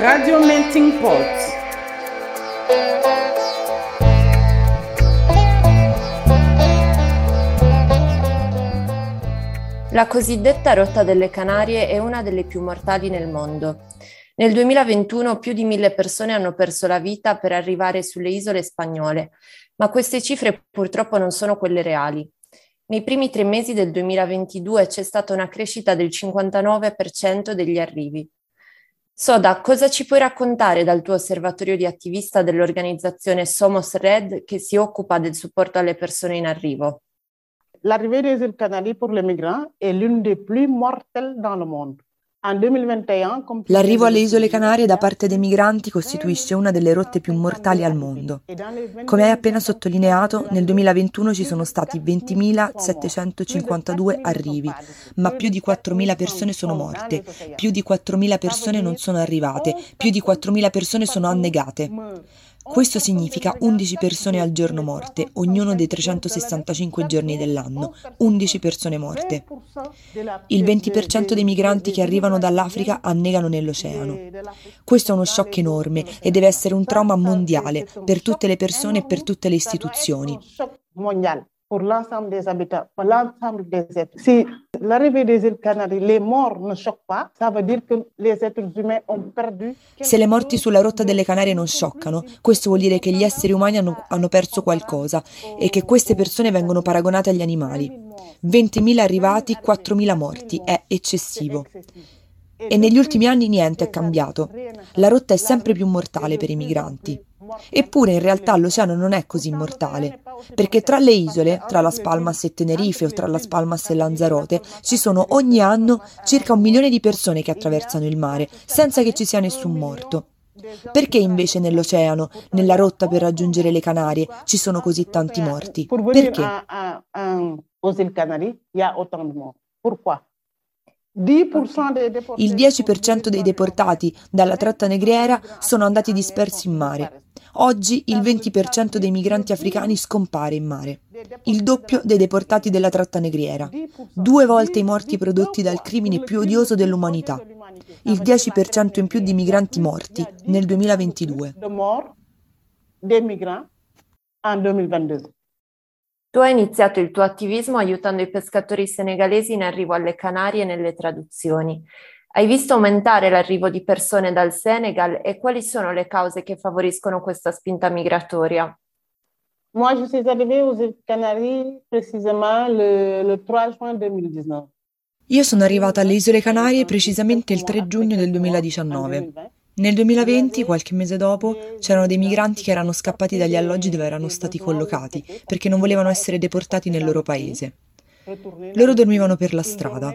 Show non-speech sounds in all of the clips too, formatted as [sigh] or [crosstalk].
Radio Melting Pot. La cosiddetta rotta delle Canarie è una delle più mortali nel mondo. Nel 2021 più di mille persone hanno perso la vita per arrivare sulle isole spagnole, ma queste cifre purtroppo non sono quelle reali. Nei primi tre mesi del 2022 c'è stata una crescita del 59% degli arrivi. Soda, cosa ci puoi raccontare dal tuo osservatorio di attivista dell'organizzazione Somos Red che si occupa del supporto alle persone in arrivo? L'arrivée des îles Canaries pour les migrants est l'une des plus mortelles dans le monde. L'arrivo alle isole Canarie da parte dei migranti costituisce una delle rotte più mortali al mondo. Come hai appena sottolineato, nel 2021 ci sono stati 20.752 arrivi, ma più di 4.000 persone sono morte, più di 4.000 persone non sono arrivate, più di 4.000 persone sono annegate. Questo significa 11 persone al giorno morte, ognuno dei 365 giorni dell'anno, 11 persone morte. Il 20% dei migranti che arrivano dall'Africa annegano nell'oceano. Questo è uno shock enorme e deve essere un trauma mondiale per tutte le persone e per tutte le istituzioni pour l'ensemble des habitants, pour l'ensemble des êtres. Si l'arrivée des îles Canaries, les morts ne choquent pas, ça veut dire que les êtres humains ont perdu. Se le morti sulla rotta delle Canarie non scioccano, questo vuol dire che gli esseri umani hanno, hanno perso qualcosa e che queste persone vengono paragonate agli animali. 20.000 arrivati, 4.000 morti, è eccessivo. E negli ultimi anni niente è cambiato. La rotta è sempre più mortale per i migranti. Eppure in realtà l'oceano non è così mortale, perché tra le isole, tra Las Palmas e Tenerife o tra Las Palmas e Lanzarote, ci sono ogni anno circa un milione di persone che attraversano il mare, senza che ci sia nessun morto. Perché invece nell'oceano, nella rotta per raggiungere le Canarie, ci sono così tanti morti? Perché? Il 10% dei deportati dalla tratta negriera sono andati dispersi in mare. Oggi il 20% dei migranti africani scompare in mare, il doppio dei deportati della tratta negriera, due volte i morti prodotti dal crimine più odioso dell'umanità, il 10% in più di migranti morti nel 2022. Tu hai iniziato il tuo attivismo aiutando i pescatori senegalesi in arrivo alle Canarie nelle traduzioni. Hai visto aumentare l'arrivo di persone dal Senegal e quali sono le cause che favoriscono questa spinta migratoria? Moi, je suis arrivée aux Canaries précisément le, le 3 juin 2019. Io sono arrivata alle Isole Canarie precisamente il 3 giugno del 2019. Nel 2020, qualche mese dopo, c'erano dei migranti che erano scappati dagli alloggi dove erano stati collocati perché non volevano essere deportati nel loro paese. Loro dormivano per la strada.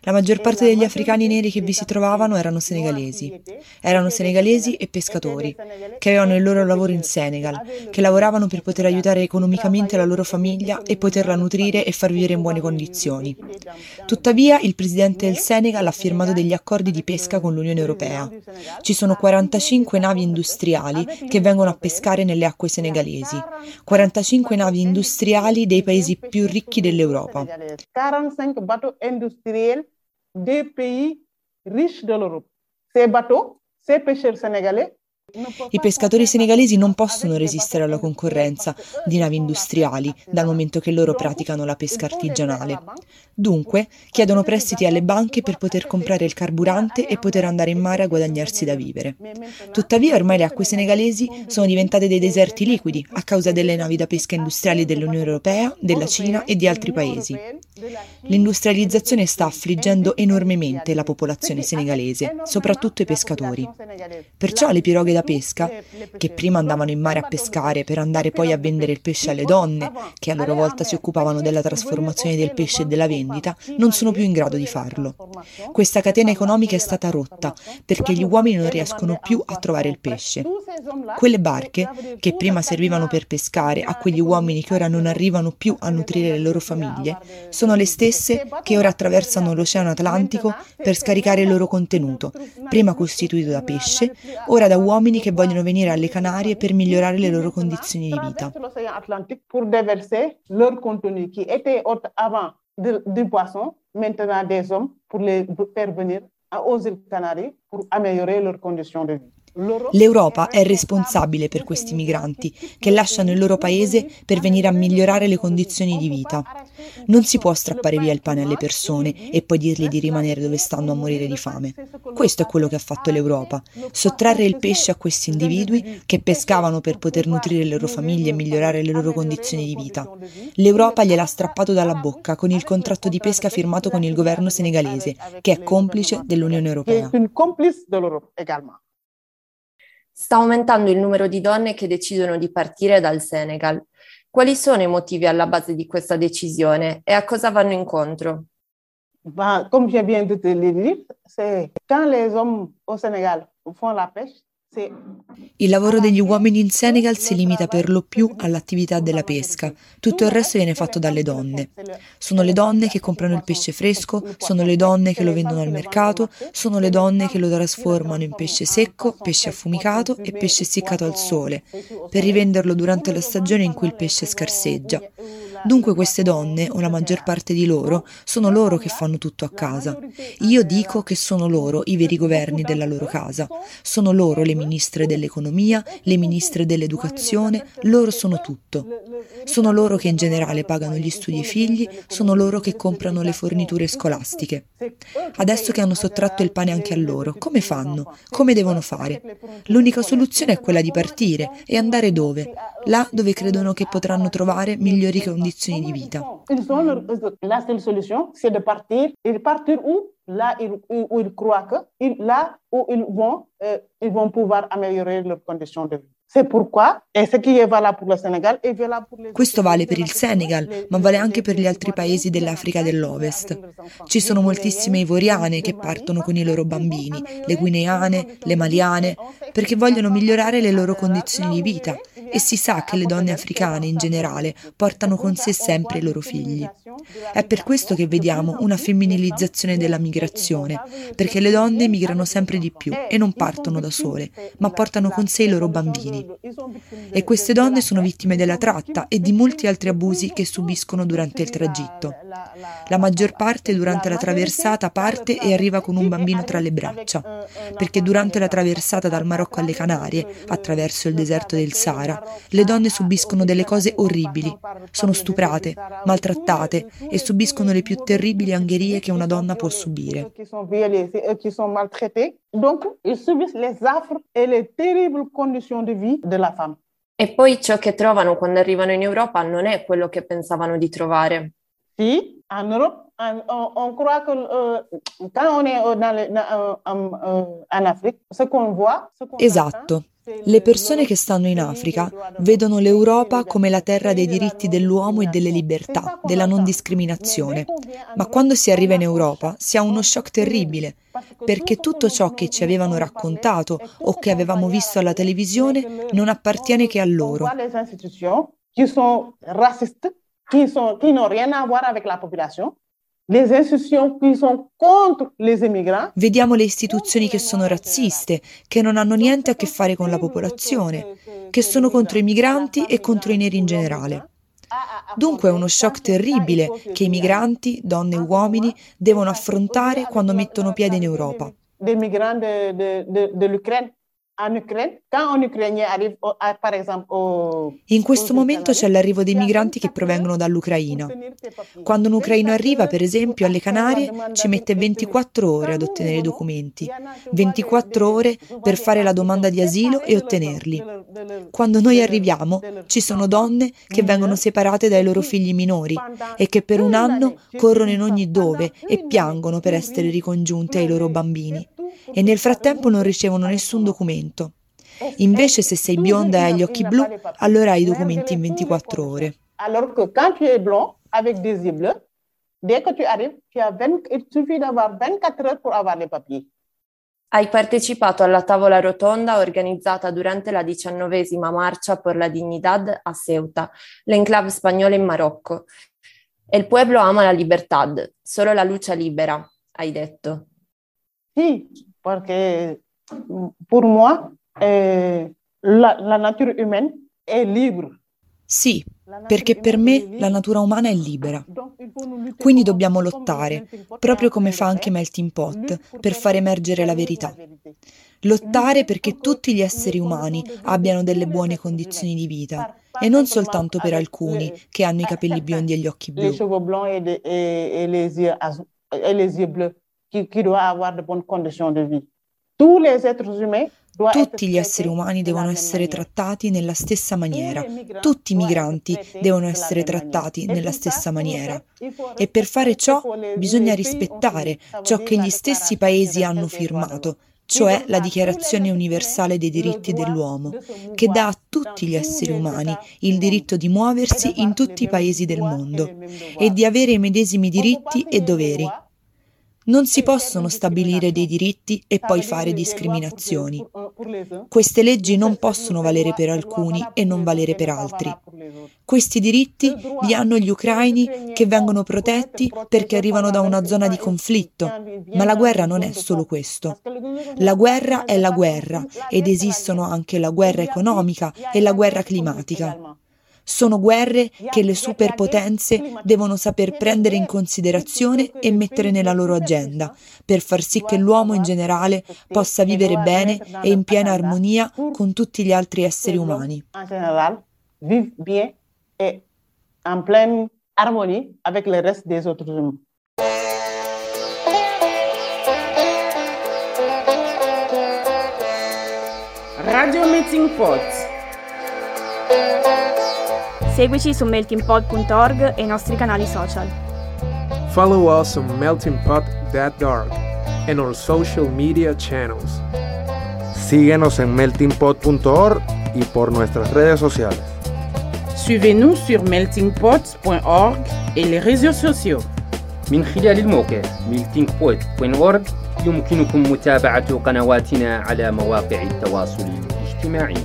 La maggior parte degli africani neri che vi si trovavano erano senegalesi. Erano senegalesi e pescatori, che avevano il loro lavoro in Senegal, che lavoravano per poter aiutare economicamente la loro famiglia e poterla nutrire e far vivere in buone condizioni. Tuttavia, il presidente del Senegal ha firmato degli accordi di pesca con l'Unione Europea. Ci sono 45 navi industriali che vengono a pescare nelle acque senegalesi, 45 navi industriali dei paesi più ricchi dell'Europa. Sénégalaise. 45 bateaux industriels des pays riches de l'Europe. Ces bateaux, ces pêcheurs sénégalais I pescatori senegalesi non possono resistere alla concorrenza di navi industriali, dal momento che loro praticano la pesca artigianale. Dunque, chiedono prestiti alle banche per poter comprare il carburante e poter andare in mare a guadagnarsi da vivere. Tuttavia, ormai le acque senegalesi sono diventate dei deserti liquidi a causa delle navi da pesca industriali dell'Unione Europea, della Cina e di altri paesi. L'industrializzazione sta affliggendo enormemente la popolazione senegalese, soprattutto i pescatori. Perciò le piroghe da pesca, che prima andavano in mare a pescare per andare poi a vendere il pesce alle donne, che a loro volta si occupavano della trasformazione del pesce e della vendita, non sono più in grado di farlo. Questa catena economica è stata rotta perché gli uomini non riescono più a trovare il pesce. Quelle barche, che prima servivano per pescare a quegli uomini che ora non arrivano più a nutrire le loro famiglie, sono le stesse che ora attraversano l'Oceano Atlantico per scaricare il loro contenuto, prima costituito da pesce, ora da uomini che vogliono venire alle Canarie per migliorare le loro condizioni di vita. du poisson, maintenant des hommes pour les faire venir aux îles Canaries pour améliorer leurs conditions de vie. L'Europa è responsabile per questi migranti che lasciano il loro paese per venire a migliorare le condizioni di vita. Non si può strappare via il pane alle persone e poi dirgli di rimanere dove stanno a morire di fame. Questo è quello che ha fatto l'Europa, sottrarre il pesce a questi individui che pescavano per poter nutrire le loro famiglie e migliorare le loro condizioni di vita. L'Europa gliel'ha strappato dalla bocca con il contratto di pesca firmato con il governo senegalese, che è complice dell'Unione Europea. Sta aumentando il numero di donne che decidono di partire dal Senegal. Quali sono i motivi alla base di questa decisione e a cosa vanno incontro? Bah, comme je viens de te le dire, c'est quand les hommes au Sénégal font la pêche, il lavoro degli uomini in Senegal si limita per lo più all'attività della pesca, tutto il resto viene fatto dalle donne. Sono le donne che comprano il pesce fresco, sono le donne che lo vendono al mercato, sono le donne che lo trasformano in pesce secco, pesce affumicato e pesce essiccato al sole, per rivenderlo durante la stagione in cui il pesce scarseggia. Dunque queste donne, o la maggior parte di loro, sono loro che fanno tutto a casa. Io dico che sono loro i veri governi della loro casa. Sono loro le ministre dell'economia, le ministre dell'educazione, loro sono tutto. Sono loro che in generale pagano gli studi ai figli, sono loro che comprano le forniture scolastiche. Adesso che hanno sottratto il pane anche a loro, come fanno? Come devono fare? L'unica soluzione è quella di partire e andare dove? Là dove credono che potranno trovare migliori condizioni di vita. La seule solution, c'est de partir. Et partir où Là où ils croient que, là où ils vont, euh, ils vont pouvoir améliorer leurs conditions de vie. Questo vale per il Senegal, ma vale anche per gli altri paesi dell'Africa dell'Ovest. Ci sono moltissime ivoriane che partono con i loro bambini, le guineane, le maliane, perché vogliono migliorare le loro condizioni di vita e si sa che le donne africane in generale portano con sé sempre i loro figli. È per questo che vediamo una femminilizzazione della migrazione, perché le donne migrano sempre di più e non partono da sole, ma portano con sé i loro bambini. E queste donne sono vittime della tratta e di molti altri abusi che subiscono durante il tragitto. La maggior parte durante la traversata parte e arriva con un bambino tra le braccia, perché durante la traversata dal Marocco alle Canarie, attraverso il deserto del Sahara, le donne subiscono delle cose orribili, sono stuprate, maltrattate e subiscono le più terribili angherie che una donna può subire. E poi ciò che trovano quando arrivano in Europa non è quello che pensavano di trovare. Sì, in Europa on, on, croit que euh, quand on est dans le, dans, euh, en Afrique, ce qu'on voit, ce qu'on Esatto. Le persone che stanno in Africa vedono l'Europa come la terra dei diritti dell'uomo e delle libertà, della non discriminazione. Ma quando si arriva in Europa si ha uno shock terribile, perché tutto ciò che ci avevano raccontato o che avevamo visto alla televisione non appartiene che a loro. Qui sont racistes, qui, n'ont rien à voir avec la population, Vediamo le istituzioni che sono razziste, che non hanno niente a che fare con la popolazione, che sono contro i migranti e contro i neri in generale. Dunque è uno shock terribile che i migranti, donne e uomini, devono affrontare quando mettono piede in Europa. Des migrants de, in questo momento c'è l'arrivo dei migranti che provengono dall'Ucraina. Quando un ucraino arriva, per esempio, alle Canarie, ci mette 24 ore ad ottenere i documenti, 24 ore per fare la domanda di asilo e ottenerli. Quando noi arriviamo, ci sono donne che vengono separate dai loro figli minori e che per un anno corrono in ogni dove e piangono per essere ricongiunte ai loro bambini e nel frattempo non ricevono nessun documento. Invece se sei bionda e hai gli occhi blu, allora hai i documenti in 24 ore. Alors que quand tu es blond avec des yeux bleus, dès que tu arrives, tu as 20, il suffit d'avoir 24 heures pour avoir les papiers. Hai partecipato alla tavola rotonda organizzata durante la diciannovesima marcia por la dignidad a Ceuta, l'enclave spagnola in Marocco. El pueblo ama la libertad, solo la luce libera, hai detto. Sì, perché pour moi, eh, la, la nature humaine est libre. Sì, perché per me la natura umana è libera. Quindi dobbiamo lottare, proprio come fa anche Melting Pot, per far emergere la verità. Lottare perché tutti gli esseri umani abbiano delle buone condizioni di vita e non soltanto per alcuni che hanno i capelli [laughs] biondi e gli occhi blu. Tutti gli esseri umani devono essere trattati nella stessa maniera, tutti i migranti devono essere trattati nella stessa maniera. E per fare ciò bisogna rispettare ciò che gli stessi paesi hanno firmato, cioè la Dichiarazione universale dei diritti dell'uomo, che dà a tutti gli esseri umani il diritto di muoversi in tutti i paesi del mondo e di avere i medesimi diritti e doveri. Non si possono stabilire dei diritti e poi fare discriminazioni. Queste leggi non possono valere per alcuni e non valere per altri. Questi diritti li hanno gli ucraini che vengono protetti perché arrivano da una zona di conflitto, ma la guerra non è solo questo. La guerra è la guerra ed esistono anche la guerra economica e la guerra climatica. Sono guerre che le superpotenze devono saper prendere in considerazione e mettere nella loro agenda, per far sì che l'uomo in generale possa vivere bene e in piena armonia con tutti gli altri esseri umani. Vive bien et en pleine harmonie avec le reste des autres humains. Radio Meeting Pot. Seguici su meltingpot.org e i nostri canali social. Follow us on meltingpot.org and our social media channels. Síguenos en meltingpot.org y por nuestras redes sociales. Suivez-nous sur meltingpot.org et les réseaux sociaux. من خلال الموقع meltingpot.org يمكنكم متابعة قنواتنا على مواقع التواصل الاجتماعي